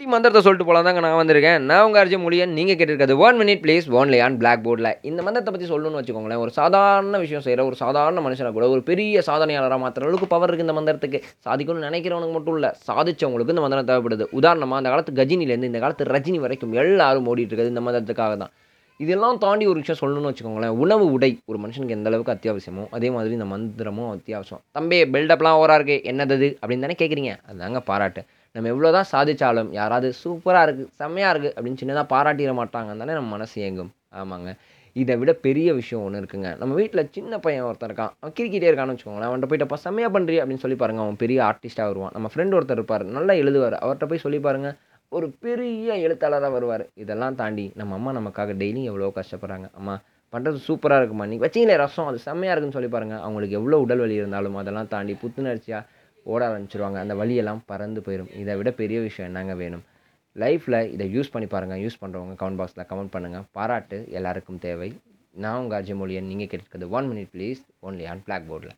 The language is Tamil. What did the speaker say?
குட்டி மந்திரத்தை சொல்லிட்டு போலாம் தாங்க நான் வந்திருக்கேன். நான் உங்கள் அர்ஜுன் மொழியன் நீங்கள் கேட்டிருக்கிறது one minute please only on black போர்டில் இந்த மந்திரத்தை பற்றி சொல்லணும்னு வச்சுக்கோங்களேன் ஒரு சாதாரண விஷயம் செய்கிற ஒரு சாதாரண மனுஷனை கூட ஒரு பெரிய சாதனையாளராக மாற்றுற அளவுக்கு பவர் இருக்குது இந்த மந்திரத்துக்கு. சாதிக்கணும்னு நினைக்கிறவனுக்கு மட்டும் இல்லை சாதிச்சவங்களுக்கு இந்த மந்திரம் தேவைப்படுது. உதாரணமாக அந்த காலத்து கஜினிலேருந்து இந்த காலத்து ரஜினி வரைக்கும் எல்லாரும் ஓடிட்டு இருக்குது இந்த மந்திரத்துக்காக தான். இதெல்லாம் தாண்டி ஒரு விஷயம் சொல்லணும்னு வச்சுக்கோங்களேன் உணவு உடை ஒரு மனுஷனுக்கு எந்த அளவுக்கு அத்தியாவசியமோ அதே மாதிரி இந்த மந்திரமும் அத்தியாவசியம். தம்பி பில்டப்லாம் ஓவராக இருக்கு என்னது அப்படின்னு தானே கேட்குறீங்க அதுதாங்க பாராட்டு. நம்ம எவ்வளோ தான் சாதித்தாலும் யாராவது சூப்பராக இருக்குது செம்மையாக இருக்குது அப்படின்னு சின்னதாக பாராட்டிட மாட்டாங்க. தானே நம்ம மனசு ஏங்கும். ஆமாங்க. இதை விட பெரிய விஷயம் ஒன்று இருக்குங்க. நம்ம வீட்டில் சின்ன பையன் ஒருத்தன் இருக்கான். அவன் கிரிக்கிட்டே இருக்கான்னு வச்சுக்கோங்களேன். அவன்கிட்ட போயிட்டப்பா செம்மையாக பண்ணுறி அப்படின்னு சொல்லி பாருங்க. அவன் பெரிய ஆர்டிஸ்ட்டாக வருவான். நம்ம ஃப்ரெண்ட் ஒருத்தர் இருப்பார். நல்லா எழுதுவார். அவர்கிட்ட போய் சொல்லி பாருங்கள் ஒரு பெரிய எழுத்தாளராக வருவார். இதெல்லாம் தாண்டி நம்ம அம்மா நமக்காக டெய்லியும் எவ்வளோ கஷ்டப்படுறாங்க. அம்மா பண்ணுறது சூப்பராக இருக்குமா? நீ வச்சிங்களே ரசம். அது செம்மையாக இருக்குன்னு சொல்லி பாருங்கள் அவங்களுக்கு எவ்வளோ உடல் வலி இருந்தாலும் அதெல்லாம் தாண்டி புத்துணர்ச்சியாக ஓட ஆரம்பிச்சிருவாங்க. அந்த வழியெல்லாம் பறந்து போயிடும் இதை விட பெரிய விஷயம் என்னங்க வேணும்? லைஃப்பில் இதை யூஸ் பண்ணி பாருங்கள் யூஸ் பண்ணுறவங்க கமெண்ட் பாக்ஸில் கமெண்ட் பண்ணுங்கள் பாராட்டு எல்லாருக்கும் தேவை. நான் உங்கள் அர்ஜுன் மொழியன். நீங்கள் கேட்டுக்கிறது one minute please only on black போர்டில்